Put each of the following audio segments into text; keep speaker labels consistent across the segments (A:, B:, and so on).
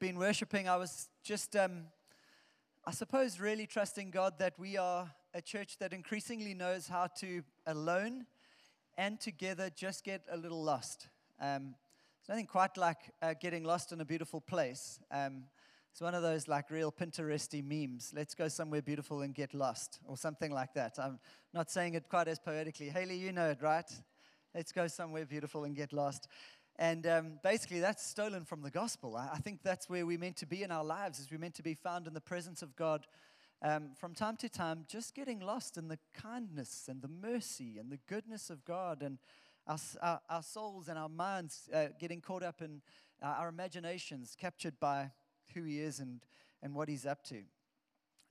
A: been worshiping, I was just, um, I suppose, really trusting God that we are a church that increasingly knows how to alone and together just get a little lost. Um, it's nothing quite like uh, getting lost in a beautiful place. Um, it's one of those like real Pinteresty memes. Let's go somewhere beautiful and get lost, or something like that. I'm not saying it quite as poetically. Haley, you know it, right? Let's go somewhere beautiful and get lost. And um, basically, that's stolen from the gospel. I, I, think that's where we're meant to be in our lives, is we're meant to be found in the presence of God um, from time to time, just getting lost in the kindness and the mercy and the goodness of God, and our, our, our souls and our minds uh, getting caught up in uh, our imaginations, captured by who He is and, and what He's up to.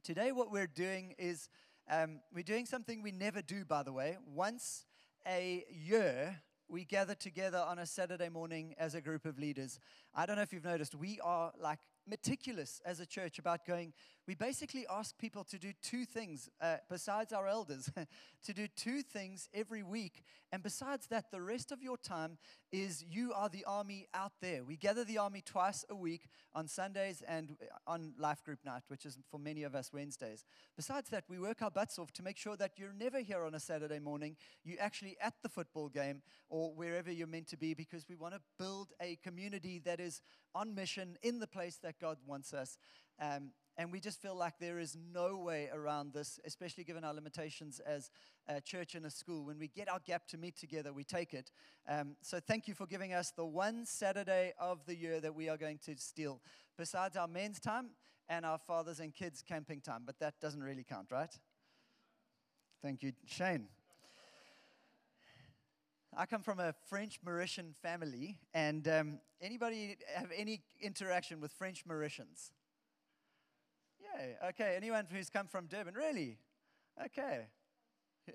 A: Today, what we're doing is um, we're doing something we never do, by the way. Once a year, we gather together on a Saturday morning as a group of leaders. I don't know if you've noticed, we are like meticulous as a church about going, we basically ask people to do two things, uh, besides our elders, to do two things every week. And besides that, the rest of your time is you are the army out there. We gather the army twice a week on Sundays and on Life Group Night, which is for many of us Wednesdays. Besides that, we work our butts off to make sure that you're never here on a Saturday morning. You're actually at the football game or wherever you're meant to be because we want to build a community that is on mission in the place that God wants us. Um, and we just feel like there is no way around this, especially given our limitations as a church and a school. When we get our gap to meet together, we take it. Um, so thank you for giving us the one Saturday of the year that we are going to steal, besides our men's time and our fathers and kids camping time. But that doesn't really count, right? Thank you, Shane. I come from a French Mauritian family, and um, anybody have any interaction with French Mauritians? Yeah, okay. Anyone who's come from Durban? Really? Okay.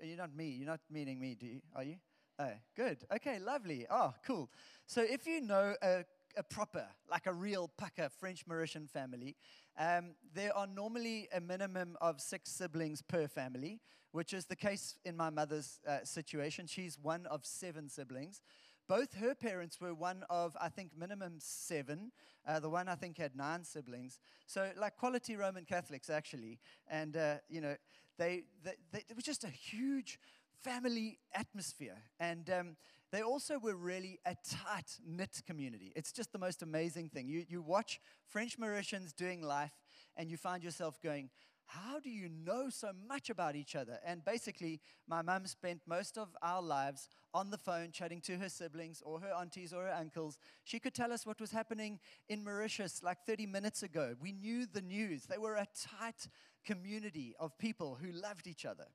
A: You're not me. You're not meaning me, do you? Are you? Oh, good. Okay, lovely. Oh, cool. So if you know a, a proper, like a real pucker French Mauritian family, um, there are normally a minimum of six siblings per family, which is the case in my mother's uh, situation. She's one of seven siblings. Both her parents were one of, I think, minimum seven. Uh, the one, I think, had nine siblings. So, like quality Roman Catholics, actually. And, uh, you know, they, they, they, it was just a huge family atmosphere. And um, they also were really a tight knit community. It's just the most amazing thing. You, you watch French Mauritians doing life, and you find yourself going, how do you know so much about each other? And basically, my mum spent most of our lives on the phone chatting to her siblings or her aunties or her uncles. She could tell us what was happening in Mauritius like 30 minutes ago. We knew the news. They were a tight community of people who loved each other.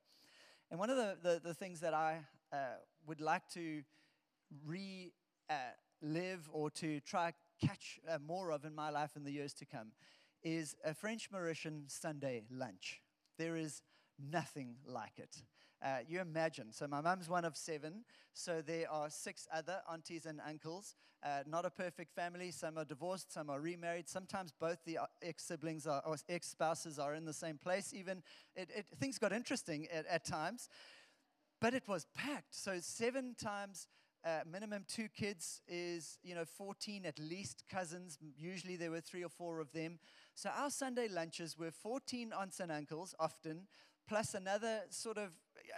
A: And one of the, the, the things that I uh, would like to relive uh, or to try catch uh, more of in my life in the years to come is a French Mauritian Sunday lunch. There is nothing like it. Uh, you imagine. So, my mum's one of seven. So, there are six other aunties and uncles. Uh, not a perfect family. Some are divorced, some are remarried. Sometimes both the uh, ex siblings or ex spouses are in the same place. Even it, it, things got interesting at, at times. But it was packed. So, seven times uh, minimum two kids is, you know, 14 at least cousins. Usually there were three or four of them. So our Sunday lunches were 14 aunts and uncles, often, plus another sort of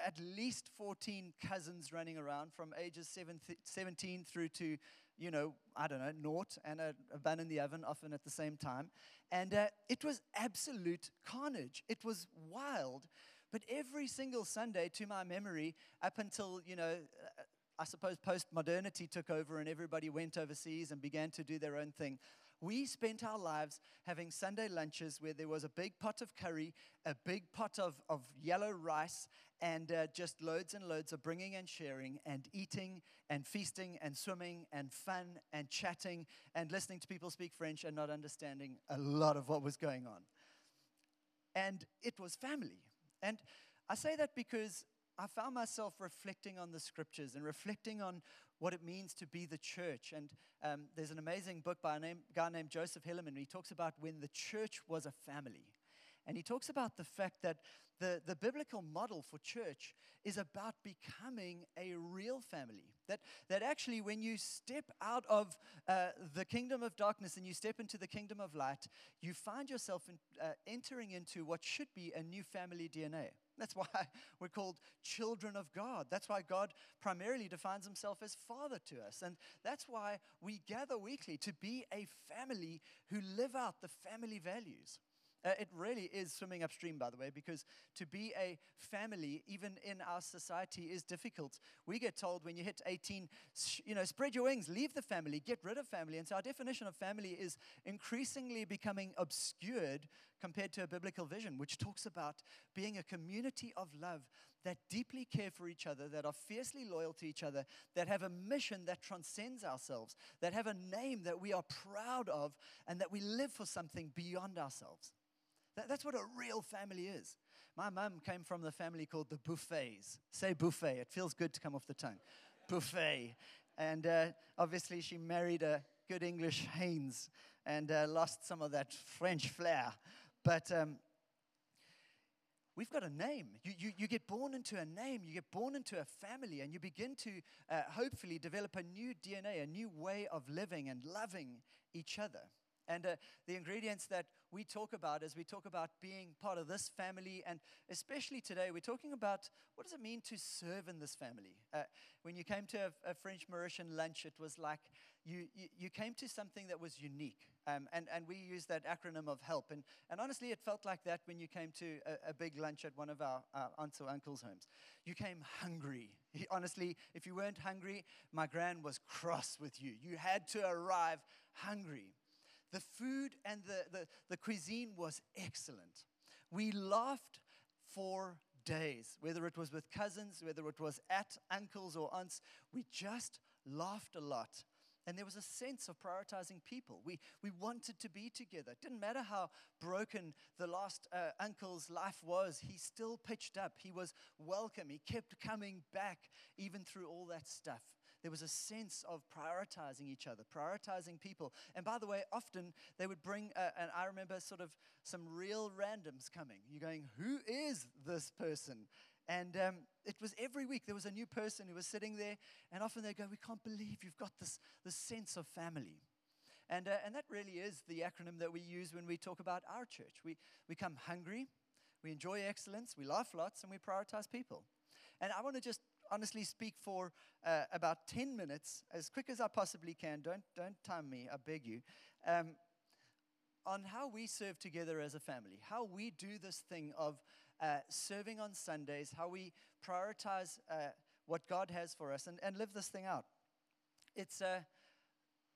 A: at least 14 cousins running around from ages 17 through to, you know, I don't know, naught and a, a bun in the oven, often at the same time. And uh, it was absolute carnage. It was wild. But every single Sunday, to my memory, up until, you know, I suppose post modernity took over and everybody went overseas and began to do their own thing. We spent our lives having Sunday lunches where there was a big pot of curry, a big pot of, of yellow rice, and uh, just loads and loads of bringing and sharing and eating and feasting and swimming and fun and chatting and listening to people speak French and not understanding a lot of what was going on. And it was family. And I say that because I found myself reflecting on the scriptures and reflecting on what it means to be the church. And um, there's an amazing book by a name, guy named Joseph Hellerman. He talks about when the church was a family. And he talks about the fact that the, the biblical model for church is about becoming a real family. That, that actually, when you step out of uh, the kingdom of darkness and you step into the kingdom of light, you find yourself in, uh, entering into what should be a new family DNA. That's why we're called children of God. That's why God primarily defines himself as Father to us. And that's why we gather weekly to be a family who live out the family values. Uh, it really is swimming upstream, by the way, because to be a family, even in our society, is difficult. We get told when you hit 18, you know, spread your wings, leave the family, get rid of family. And so our definition of family is increasingly becoming obscured compared to a biblical vision, which talks about being a community of love that deeply care for each other, that are fiercely loyal to each other, that have a mission that transcends ourselves, that have a name that we are proud of, and that we live for something beyond ourselves. That, that's what a real family is. My mum came from the family called the Buffets. Say buffet, it feels good to come off the tongue. buffet. And uh, obviously, she married a good English Haynes and uh, lost some of that French flair. But um, we've got a name. You, you, you, get born into a name, you get born into a family, and you begin to uh, hopefully develop a new DNA, a new way of living and loving each other. And uh, the ingredients that we talk about as we talk about being part of this family, and especially today, we're talking about what does it mean to serve in this family. Uh, when you came to a, a, French Mauritian lunch, it was like you, you, you came to something that was unique. Um, and, and we use that acronym of HELP. And, and honestly, it felt like that when you came to a, a big lunch at one of our, our aunts or uncles' homes. You came hungry. honestly, if you weren't hungry, my gran was cross with you. You had to arrive hungry. The food and the, the, the cuisine was excellent. We laughed for days, whether it was with cousins, whether it was at uncles or aunts. We just laughed a lot. And there was a sense of prioritizing people. We, we wanted to be together. It didn't matter how broken the last uh, uncle's life was, he still pitched up. He was welcome. He kept coming back even through all that stuff. There was a sense of prioritizing each other, prioritizing people. And by the way, often they would bring, uh, and I remember sort of some real randoms coming. You're going, who is this person? And um, it was every week there was a new person who was sitting there, and often they go, We can't believe you've got this, this sense of family. And, uh, and that really is the acronym that we use when we talk about our church. We, we come hungry, we enjoy excellence, we laugh lots, and we prioritize people. And I want to just honestly speak for uh, about 10 minutes, as quick as I possibly can. Don't, don't time me, I beg you. Um, on how we serve together as a family, how we do this thing of uh, serving on Sundays, how we prioritize uh, what God has for us and, and live this thing out. It's, uh,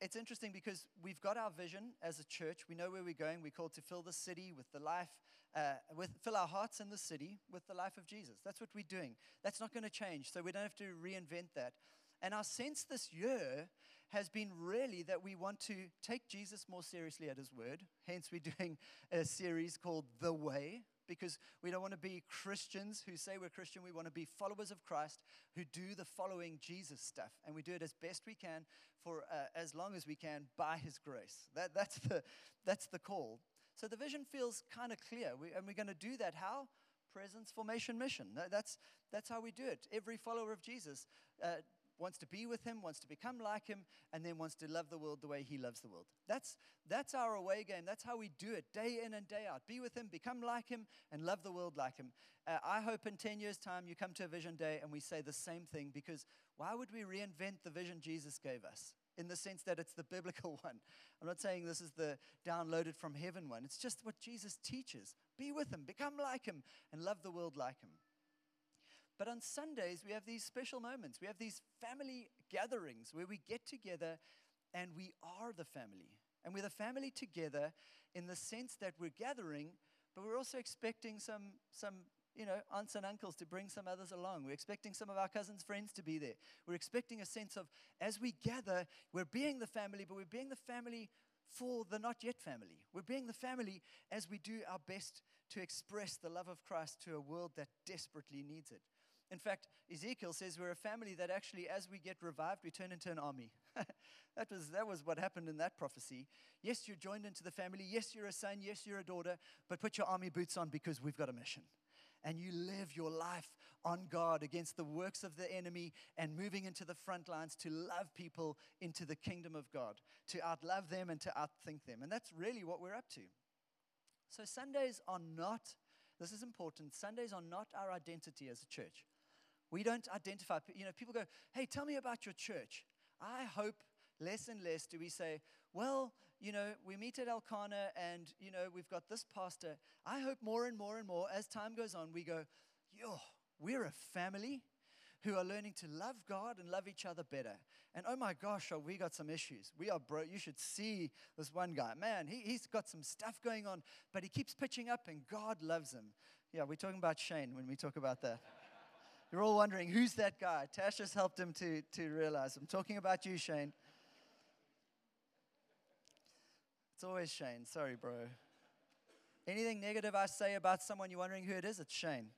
A: it's interesting because we've got our vision as a church. We know where we're going. We're called to fill the city with the life, uh, with, fill our hearts in the city with the life of Jesus. That's what we're doing. That's not going to change, so we don't have to reinvent that. And our sense this year has been really that we want to take Jesus more seriously at his word. Hence, we're doing a series called The Way, because we don't want to be Christians who say we're Christian. We want to be followers of Christ who do the following Jesus stuff. And we do it as best we can for uh, as long as we can by his grace. That, that's, the, that's the call. So the vision feels kind of clear. We, and we're going to do that how? Presence, formation, mission. That, that's, that's how we do it. Every follower of Jesus uh, wants to be with him, wants to become like him, and then wants to love the world the way he loves the world. That's, that's our away game. That's how we do it day in and day out. Be with him, become like him, and love the world like him. Uh, I hope in 10 years' time you come to a vision day and we say the same thing because why would we reinvent the vision Jesus gave us? In the sense that it's the biblical one. I'm not saying this is the downloaded from heaven one. It's just what Jesus teaches. Be with him, become like him, and love the world like him. But on Sundays, we have these special moments. We have these family gatherings where we get together and we are the family. And we're the family together in the sense that we're gathering, but we're also expecting some, some you know, aunts and uncles to bring some others along. We're expecting some of our cousins' friends to be there. We're expecting a sense of, as we gather, we're being the family, but we're being the family for the not yet family. We're being the family as we do our best to express the love of Christ to a world that desperately needs it. In fact, Ezekiel says we're a family that actually, as we get revived, we turn into an army. that, was, that was what happened in that prophecy. Yes, you're joined into the family. Yes, you're a son. Yes, you're a daughter. But put your army boots on because we've got a mission. And you live your life on guard against the works of the enemy and moving into the front lines to love people into the kingdom of God, to outlove them and to outthink them. And that's really what we're up to. So, Sundays are not, this is important, Sundays are not our identity as a church. We don't identify, you know, people go, hey, tell me about your church. I hope less and less do we say, well, you know, we meet at Elkanah and, you know, we've got this pastor. I hope more and more and more as time goes on, we go, yo, we're a family who are learning to love God and love each other better. And oh my gosh, oh, we got some issues. We are broke. You should see this one guy. Man, he, he's got some stuff going on, but he keeps pitching up and God loves him. Yeah, we're talking about Shane when we talk about that. You're all wondering, who's that guy? Tash just helped him to, to realize. I'm talking about you, Shane. It's always Shane. Sorry, bro. Anything negative I say about someone, you're wondering who it is, it's Shane.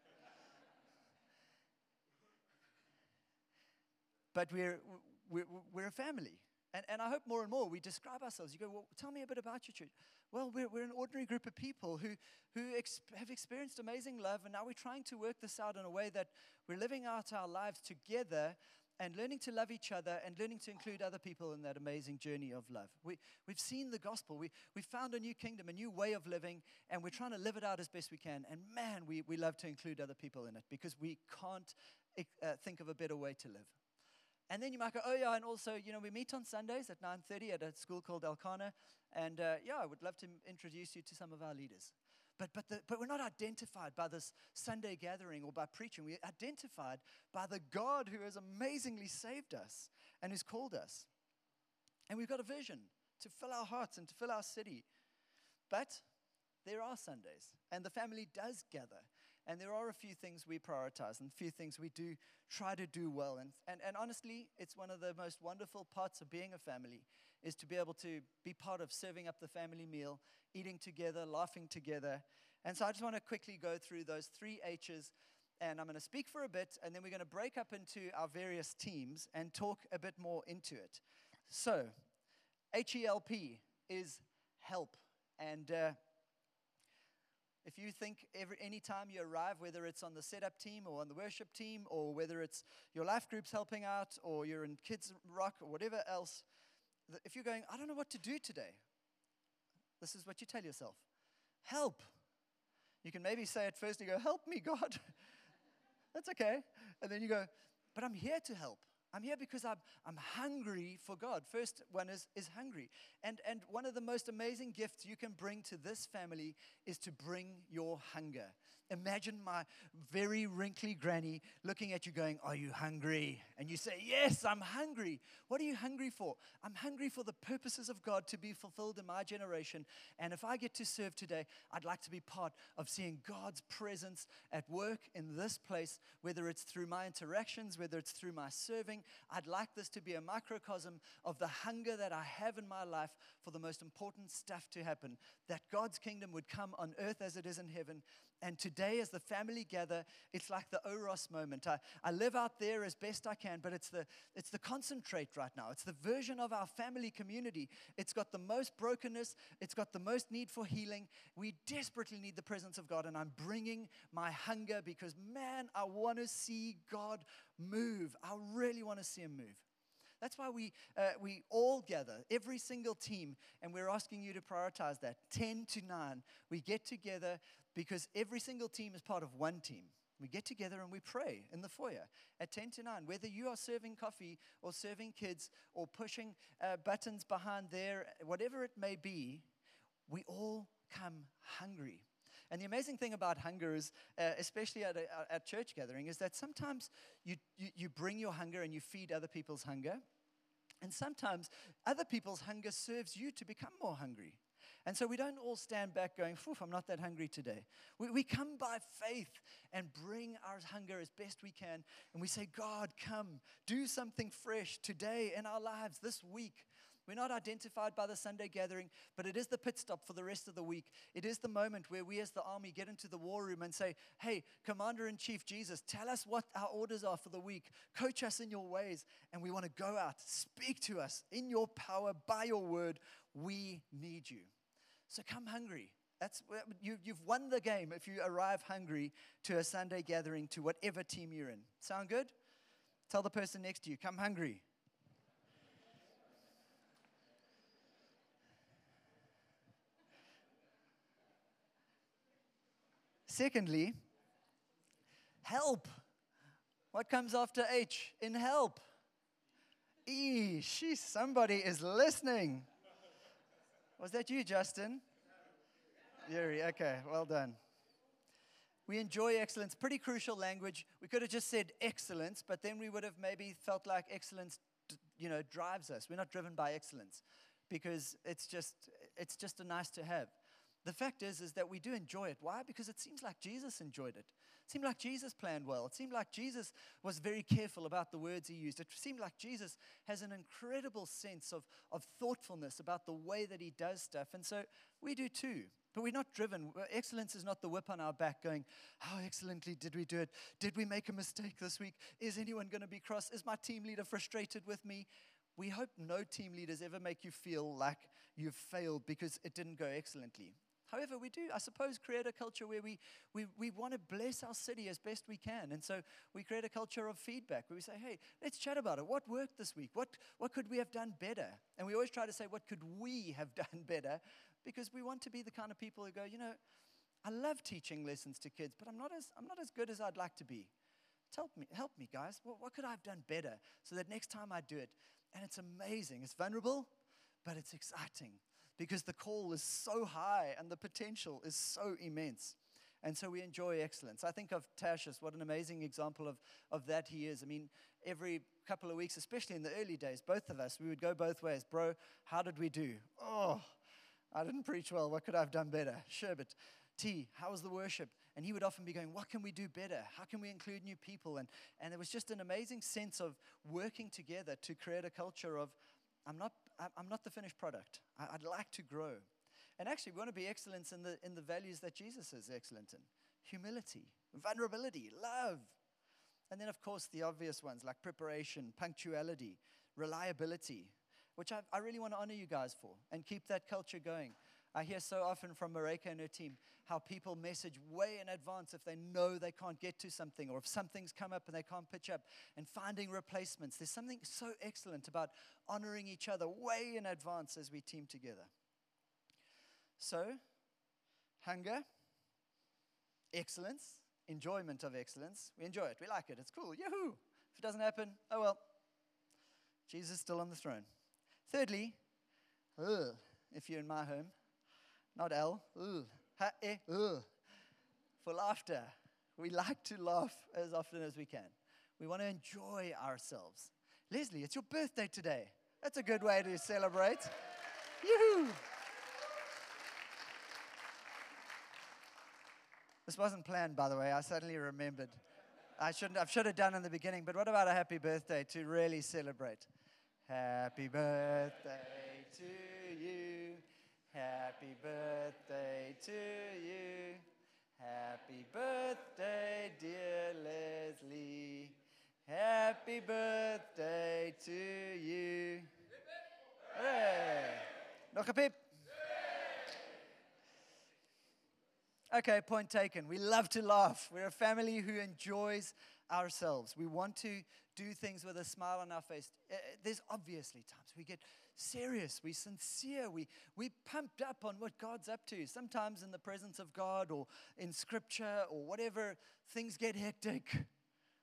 A: but we're, we're, we're a family. And, and I hope more and more we describe ourselves. You go, well, tell me a bit about your church. Well, we're, we're an ordinary group of people who, who ex- have experienced amazing love, and now we're trying to work this out in a way that we're living out our lives together and learning to love each other and learning to include other people in that amazing journey of love. We, we've seen the gospel. We, we found a new kingdom, a new way of living, and we're trying to live it out as best we can. And man, we, we love to include other people in it because we can't uh, think of a better way to live. And then you might go, oh yeah, and also, you know, we meet on Sundays at 9.30 at a school called Elkanah. And uh, yeah, I would love to introduce you to some of our leaders. But, but, the, but we're not identified by this Sunday gathering or by preaching. We're identified by the God who has amazingly saved us and has called us. And we've got a vision to fill our hearts and to fill our city. But there are Sundays, and the family does gather. And there are a few things we prioritize and a few things we do try to do well. And, and, and honestly, it's one of the most wonderful parts of being a family is to be able to be part of serving up the family meal, eating together, laughing together. And so I just want to quickly go through those three H's. And I'm going to speak for a bit, and then we're going to break up into our various teams and talk a bit more into it. So, H E L P is help. And uh, if you think every any time you arrive, whether it's on the setup team or on the worship team, or whether it's your life groups helping out, or you're in Kids Rock, or whatever else, if you're going, I don't know what to do today, this is what you tell yourself help. You can maybe say at first, you go, Help me, God. That's okay. And then you go, But I'm here to help. I'm here because I'm, I'm hungry for God. First one is, is hungry. And, and one of the most amazing gifts you can bring to this family is to bring your hunger. Imagine my very wrinkly granny looking at you going, Are you hungry? And you say, Yes, I'm hungry. What are you hungry for? I'm hungry for the purposes of God to be fulfilled in my generation. And if I get to serve today, I'd like to be part of seeing God's presence at work in this place, whether it's through my interactions, whether it's through my serving. I'd like this to be a microcosm of the hunger that I have in my life for the most important stuff to happen, that God's kingdom would come on earth as it is in heaven and today, as the family gather, it's like the Oros moment. I, I live out there as best I can, but it's the, it's the concentrate right now. It's the version of our family community. It's got the most brokenness, it's got the most need for healing. We desperately need the presence of God, and I'm bringing my hunger because, man, I want to see God move. I really want to see Him move. That's why we, uh, we all gather, every single team, and we're asking you to prioritize that 10 to 9. We get together because every single team is part of one team. We get together and we pray in the foyer at 10 to 9. Whether you are serving coffee or serving kids or pushing uh, buttons behind there, whatever it may be, we all come hungry. And the amazing thing about hunger is, uh, especially at, a, at church gathering, is that sometimes you, you, you bring your hunger and you feed other people's hunger. And sometimes other people's hunger serves you to become more hungry. And so we don't all stand back going, I'm not that hungry today. We, we come by faith and bring our hunger as best we can. And we say, God, come, do something fresh today in our lives, this week. We're not identified by the Sunday gathering, but it is the pit stop for the rest of the week. It is the moment where we as the army get into the war room and say, Hey, Commander in Chief Jesus, tell us what our orders are for the week. Coach us in your ways. And we want to go out, speak to us in your power, by your word. We need you. So come hungry. That's, you, you've won the game if you arrive hungry to a Sunday gathering to whatever team you're in. Sound good? Tell the person next to you, come hungry. Secondly, help. What comes after H in help? E, she, somebody is listening. Was that you, Justin? Yuri, okay, well done. We enjoy excellence, pretty crucial language. We could have just said excellence, but then we would have maybe felt like excellence, you know, drives us. We're not driven by excellence because it's just, it's just a nice to have. The fact is, is that we do enjoy it. Why? Because it seems like Jesus enjoyed it. It seemed like Jesus planned well. It seemed like Jesus was very careful about the words he used. It seemed like Jesus has an incredible sense of, of thoughtfulness about the way that he does stuff. And so we do too. But we're not driven. Excellence is not the whip on our back going, How excellently did we do it? Did we make a mistake this week? Is anyone going to be cross? Is my team leader frustrated with me? We hope no team leaders ever make you feel like you've failed because it didn't go excellently. However, we do, I suppose, create a culture where we, we, we want to bless our city as best we can. And so we create a culture of feedback where we say, hey, let's chat about it. What worked this week? What, what could we have done better? And we always try to say, what could we have done better? Because we want to be the kind of people who go, you know, I love teaching lessons to kids, but I'm not as, I'm not as good as I'd like to be. Help me, help me, guys. What, what could I have done better so that next time I do it? And it's amazing. It's vulnerable, but it's exciting because the call is so high and the potential is so immense. And so we enjoy excellence. I think of Tashius, what an amazing example of, of that he is. I mean, every couple of weeks, especially in the early days, both of us, we would go both ways. Bro, how did we do? Oh, I didn't preach well. What could I have done better? Sherbet. T, how was the worship? And he would often be going, What can we do better? How can we include new people? And, and there was just an amazing sense of working together to create a culture of, I'm not, I'm not the finished product. I'd like to grow. And actually, we want to be excellence in the, in the values that Jesus is excellent in humility, vulnerability, love. And then, of course, the obvious ones like preparation, punctuality, reliability, which I, I really want to honor you guys for and keep that culture going. I hear so often from Mareka and her team how people message way in advance if they know they can't get to something or if something's come up and they can't pitch up and finding replacements. There's something so excellent about honoring each other way in advance as we team together. So, hunger, excellence, enjoyment of excellence. We enjoy it, we like it, it's cool. Yahoo! If it doesn't happen, oh well. Jesus is still on the throne. Thirdly, ugh, if you're in my home, not L. Ooh. Ha, eh. For laughter. We like to laugh as often as we can. We want to enjoy ourselves. Leslie, it's your birthday today. That's a good way to celebrate. Yoo-hoo! This wasn't planned, by the way. I suddenly remembered. I shouldn't. I should have done in the beginning. But what about a happy birthday to really celebrate? Happy birthday to you. Happy birthday to you. Happy birthday, dear Leslie. Happy birthday to you. Hey. Nog een pip. Okay, point taken. We love to laugh. We're a family who enjoys ourselves. We want to do things with a smile on our face. Eh, eh, there's obviously times we get serious, we're sincere, we we pumped up on what God's up to. Sometimes in the presence of God or in scripture or whatever, things get hectic.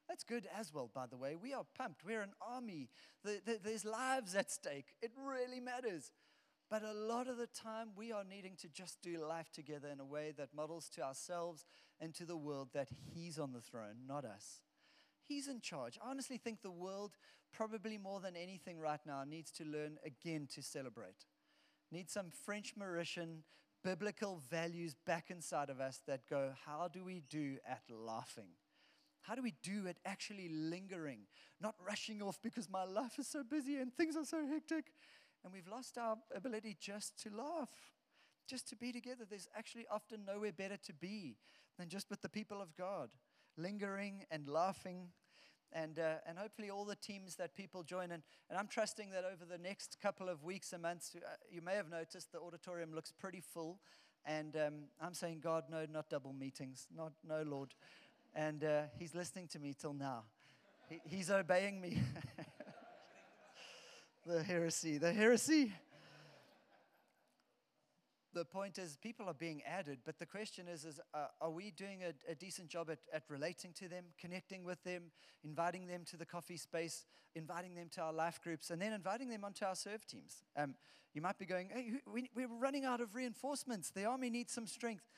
A: That's good as well, by the way. We are pumped. We're an army. The, the, there's lives at stake. It really matters. But a lot of the time, we are needing to just do life together in a way that models to ourselves and to the world that He's on the throne, not us. He's in charge. I honestly think the world, probably more than anything right now, needs to learn again to celebrate. Needs some French Mauritian biblical values back inside of us that go, how do we do at laughing? How do we do at actually lingering, not rushing off because my life is so busy and things are so hectic, and we've lost our ability just to laugh, just to be together. There's actually often nowhere better to be than just with the people of God, lingering and laughing. And, uh, and hopefully, all the teams that people join. And, and I'm trusting that over the next couple of weeks and months, uh, you may have noticed the auditorium looks pretty full. And um, I'm saying, God, no, not double meetings, not, no, Lord. And uh, He's listening to me till now. He, he's obeying me. the heresy, the heresy. The point is, people are being added, but the question is, is uh, are we doing a, a decent job at, at relating to them, connecting with them, inviting them to the coffee space, inviting them to our life groups, and then inviting them onto our serve teams? Um, you might be going, hey, we, we're running out of reinforcements. The army needs some strength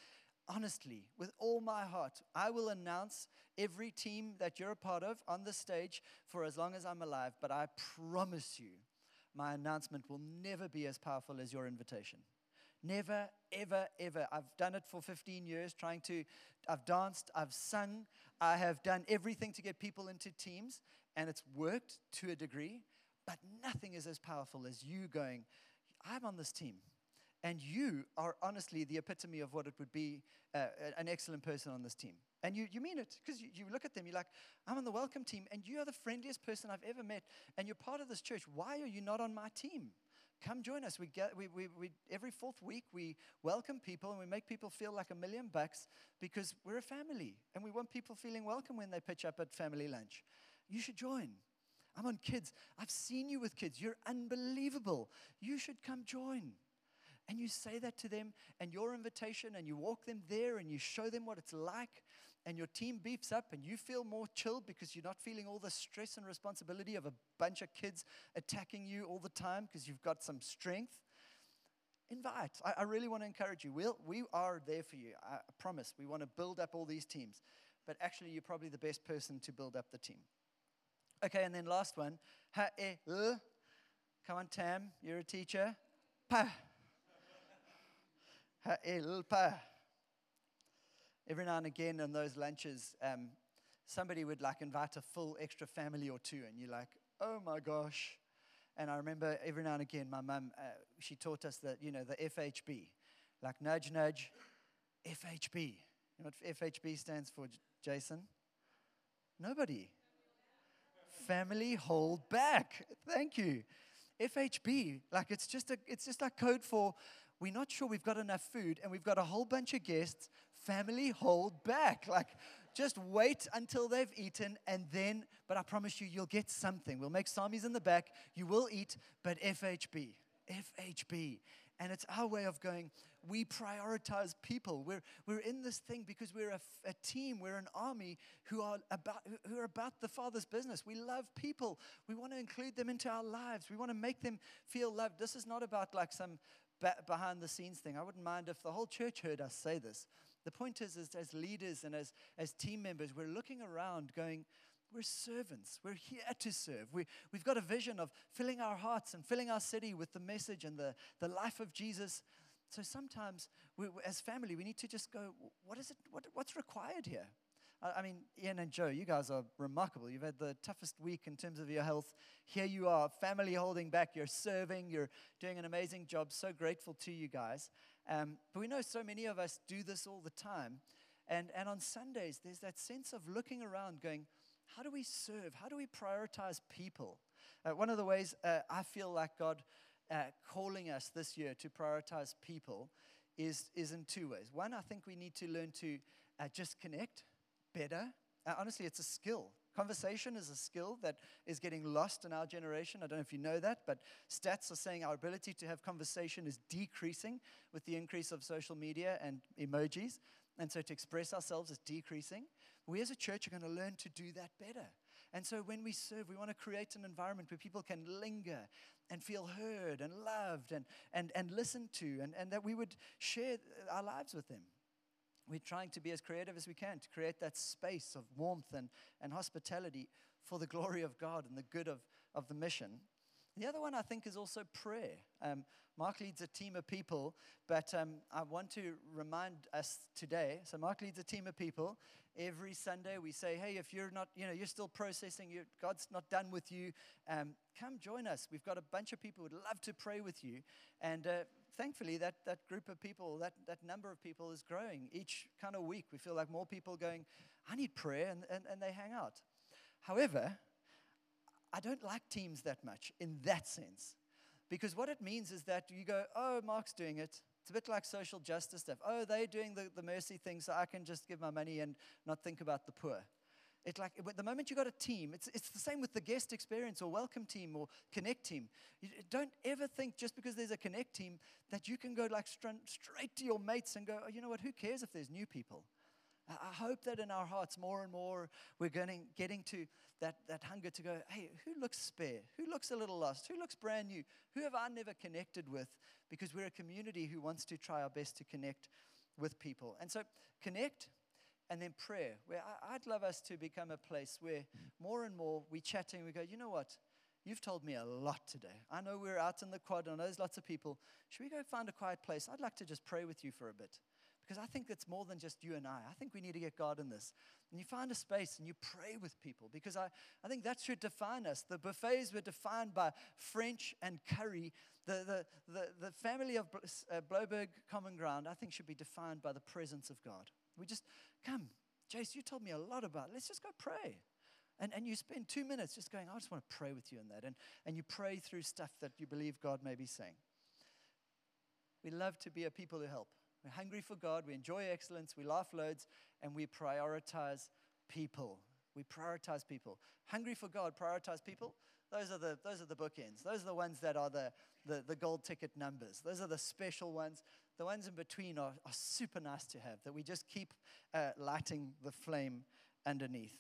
A: honestly, with all my heart, I will announce every team that you're a part of on the stage for as long as I'm alive. But I promise you, my announcement will never be as powerful as your invitation. Never, ever, ever. I've done it for 15 years, trying to, I've danced, I've sung, I have done everything to get people into teams, and it's worked to a degree, but nothing is as powerful as you going, I'm on this team. And you are honestly the epitome of what it would be uh, an excellent person on this team. And you, you mean it because you, you look at them, you're like, I'm on the welcome team, and you are the friendliest person I've ever met, and you're part of this church. Why are you not on my team? Come join us. We get, we, we, we, every fourth week, we welcome people and we make people feel like a million bucks because we're a family and we want people feeling welcome when they pitch up at family lunch. You should join. I'm on kids. I've seen you with kids. You're unbelievable. You should come join. And you say that to them, and your invitation, and you walk them there, and you show them what it's like, and your team beefs up, and you feel more chilled because you're not feeling all the stress and responsibility of a bunch of kids attacking you all the time because you've got some strength. Invite. I, I really want to encourage you. We'll, we are there for you. I promise. We want to build up all these teams. But actually, you're probably the best person to build up the team. Okay, and then last one. Ha-e-l. Come on, Tam. You're a teacher. Pa. Ha'elpa. Every now and again in those lunches, um, somebody would like invite a full extra family or two, and you're like, oh my gosh. And I remember every now and again, my mum, uh, she taught us that, you know, the FHB, like nudge, nudge, FHB. You know what FHB stands for, Jason? Nobody. Family hold back. Thank you. FHB, like it's just a, it's just like code for we're not sure we've got enough food and we've got a whole bunch of guests. Family, hold back. Like, just wait until they've eaten and then, but I promise you, you'll get something. We'll make samis in the back. You will eat, but FHB, FHB. And it's our way of going, we prioritize people. We're, we're in this thing because we're a, a, team, we're an army who are, about, who are about the Father's business. We love people. We want to include them into our lives. We want to make them feel loved. This is not about like some behind the scenes thing. I wouldn't mind if the whole church heard us say this. The point is, is as leaders and as, as team members, we're looking around going, we're servants. We're here to serve. We, we've got a vision of filling our hearts and filling our city with the message and the, the life of Jesus. So sometimes, we, as family, we need to just go, what is it? What, what's required here? I mean, Ian and Joe, you guys are remarkable. You've had the toughest week in terms of your health. Here you are, family holding back. You're serving. You're doing an amazing job. So grateful to you guys. Um, but we know so many of us do this all the time. And, and on Sundays, there's that sense of looking around, going, how do we serve? How do we prioritize people? Uh, one of the ways uh, I feel like God uh, calling us this year to prioritize people is, is in two ways. One, I think we need to learn to uh, just connect better. Uh, honestly, it's a skill. Conversation is a skill that is getting lost in our generation. I don't know if you know that, but stats are saying our ability to have conversation is decreasing with the increase of social media and emojis. And so to express ourselves is decreasing. We as a church are going to learn to do that better. And so when we serve, we want to create an environment where people can linger and feel heard and loved and, and, and listened to, and, and that we would share our lives with them we're trying to be as creative as we can to create that space of warmth and, and hospitality for the glory of God and the good of, of the mission. The other one I think is also prayer. Um, Mark leads a team of people, but um, I want to remind us today. So Mark leads a team of people. Every Sunday we say, "Hey, if you're not, you know, you're still processing, you God's not done with you. Um, come join us. We've got a bunch of people who'd love to pray with you." And uh, thankfully, that that group of people, that that number of people, is growing each kind of week. We feel like more people going, "I need prayer," and, and, and they hang out. However, I don't like teams that much in that sense. Because what it means is that you go, oh, Mark's doing it. It's a bit like social justice stuff. Oh, they're doing the, the mercy thing, so I can just give my money and not think about the poor. It's like the moment you got a team, it's, it's the same with the guest experience or welcome team or connect team. You don't ever think just because there's a connect team that you can go like straight to your mates and go, oh, you know what, who cares if there's new people? I hope that in our hearts more and more we're getting, getting to that, that hunger to go, hey, who looks spare? Who looks a little lost? Who looks brand new? Who have I never connected with? Because we're a community who wants to try our best to connect with people. And so connect and then prayer, where I, would love us to become a place where more and more we chatting, we go, you know what? You've told me a lot today. I know we're out in the quad, I know there's lots of people. Should we go find a quiet place? I'd like to just pray with you for a bit. Because I think it's more than just you and I. I think we need to get God in this. And you find a space and you pray with people because I, I think that should define us. The buffets were defined by French and curry. The, the, the, the family of uh, Blouberg Common Ground, I think, should be defined by the presence of God. We just come. Jace, you told me a lot about it. Let's just go pray. And, and you spend two minutes just going, I just want to pray with you in that. And, and you pray through stuff that you believe God may be saying. We love to be a people who help. We're hungry for God. We enjoy excellence. We laugh loads. And we prioritize people. We prioritize people. Hungry for God, prioritize people. Those are the, those are the bookends. Those are the ones that are the, the, the gold ticket numbers. Those are the special ones. The ones in between are, are super nice to have, that we just keep uh, lighting the flame underneath.